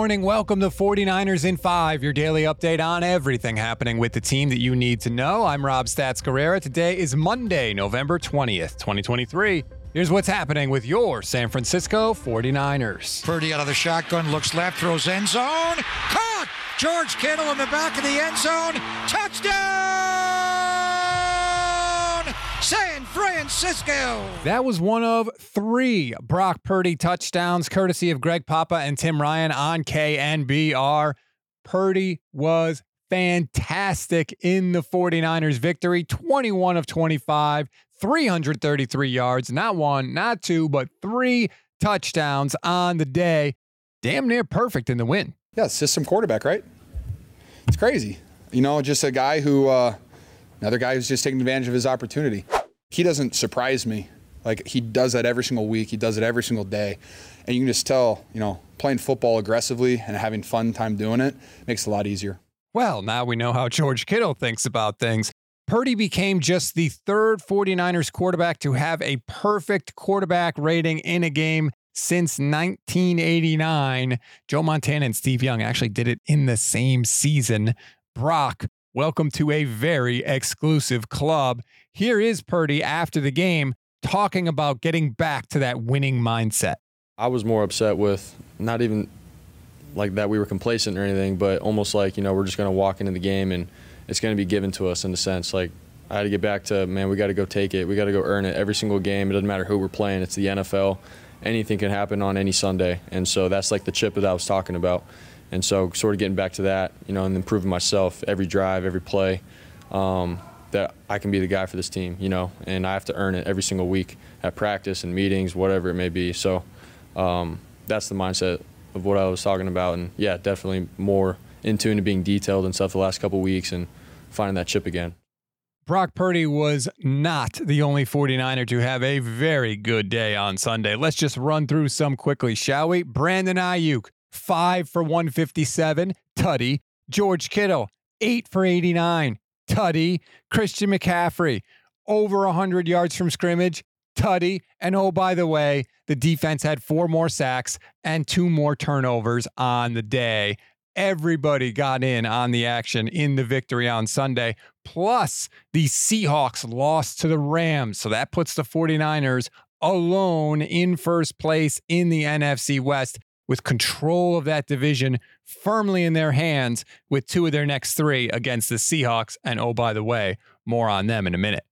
Morning. Welcome to 49ers in 5, your daily update on everything happening with the team that you need to know. I'm Rob Stats Guerrera. Today is Monday, November 20th, 2023. Here's what's happening with your San Francisco 49ers. Purdy out of the shotgun, looks left, throws end zone. Caught! George Kittle in the back of the end zone. Touchdown! Francisco! That was one of three Brock Purdy touchdowns, courtesy of Greg Papa and Tim Ryan on KNBR. Purdy was fantastic in the 49ers victory 21 of 25, 333 yards, not one, not two, but three touchdowns on the day. Damn near perfect in the win. Yeah, system quarterback, right? It's crazy. You know, just a guy who, uh, another guy who's just taking advantage of his opportunity. He doesn't surprise me. Like, he does that every single week, he does it every single day. And you can just tell, you know, playing football aggressively and having fun time doing it makes it a lot easier. Well, now we know how George Kittle thinks about things. Purdy became just the third 49ers quarterback to have a perfect quarterback rating in a game since 1989. Joe Montana and Steve Young actually did it in the same season. Brock, welcome to a very exclusive club. Here is Purdy after the game talking about getting back to that winning mindset. I was more upset with not even like that we were complacent or anything, but almost like, you know, we're just going to walk into the game and it's going to be given to us in a sense. Like, I had to get back to, man, we got to go take it. We got to go earn it every single game. It doesn't matter who we're playing, it's the NFL. Anything can happen on any Sunday. And so that's like the chip that I was talking about. And so, sort of getting back to that, you know, and improving myself every drive, every play, um, that I can be the guy for this team, you know, and I have to earn it every single week at practice and meetings, whatever it may be. So um, that's the mindset of what I was talking about. And yeah, definitely more in tune to being detailed and stuff the last couple weeks and finding that chip again. Brock Purdy was not the only 49er to have a very good day on Sunday. Let's just run through some quickly, shall we? Brandon Aiyuk, 5 for 157, tutty. George Kittle, 8 for 89, tutty. Christian McCaffrey, over 100 yards from scrimmage, tutty. And oh, by the way, the defense had four more sacks and two more turnovers on the day. Everybody got in on the action in the victory on Sunday. Plus, the Seahawks lost to the Rams. So that puts the 49ers alone in first place in the NFC West with control of that division firmly in their hands with two of their next three against the Seahawks. And oh, by the way, more on them in a minute.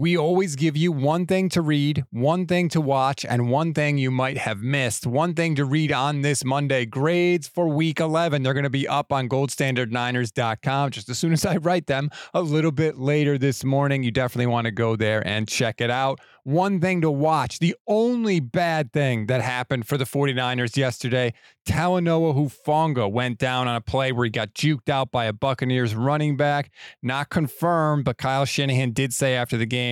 We always give you one thing to read, one thing to watch, and one thing you might have missed. One thing to read on this Monday grades for week 11. They're going to be up on goldstandardniners.com just as soon as I write them a little bit later this morning. You definitely want to go there and check it out. One thing to watch the only bad thing that happened for the 49ers yesterday Talanoa Hufanga went down on a play where he got juked out by a Buccaneers running back. Not confirmed, but Kyle Shanahan did say after the game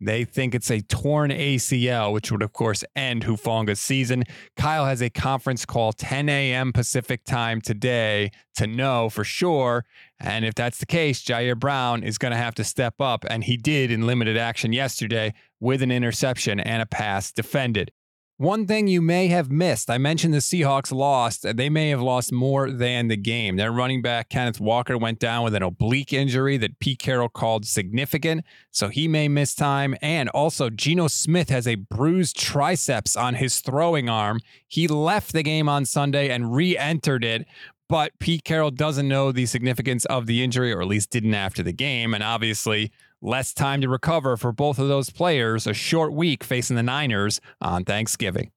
they think it's a torn ACL, which would, of course, end Hufanga's season. Kyle has a conference call 10 a.m. Pacific time today to know for sure. And if that's the case, Ji'Ayir Brown is going to have to step up. And he did in limited action yesterday with an interception and a pass defended. One thing you may have missed, I mentioned the Seahawks lost. They may have lost more than the game. Their running back, Kenneth Walker, went down with an oblique injury that Pete Carroll called significant, so he may miss time. And also, Geno Smith has a bruised triceps on his throwing arm. He left the game on Sunday and re entered it, but Pete Carroll doesn't know the significance of the injury, or at least didn't after the game. And obviously, less time to recover for both of those players, a short week facing the Niners on Thanksgiving.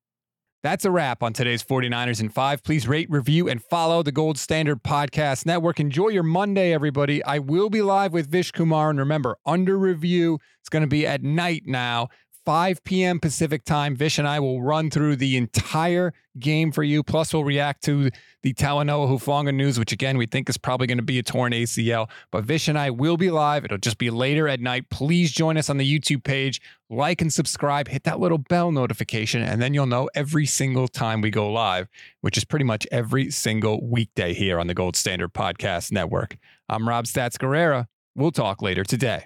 That's a wrap on today's 49ers in 5. Please rate, review, and follow the Gold Standard Podcast Network. Enjoy your Monday, everybody. I will be live with Vish Kumar. And remember, under review, it's going to be at night now. 5 p.m. Pacific time. Vish and I will run through the entire game for you. Plus, we'll react to the Talanoa Hufanga news, which again, we think is probably going to be a torn ACL. But Vish and I will be live. It'll just be later at night. Please join us on the YouTube page. Like and subscribe. Hit that little bell notification, and then you'll know every single time we go live, which is pretty much every single weekday here on the Gold Standard Podcast Network. I'm Rob Stats Guerrera. We'll talk later today.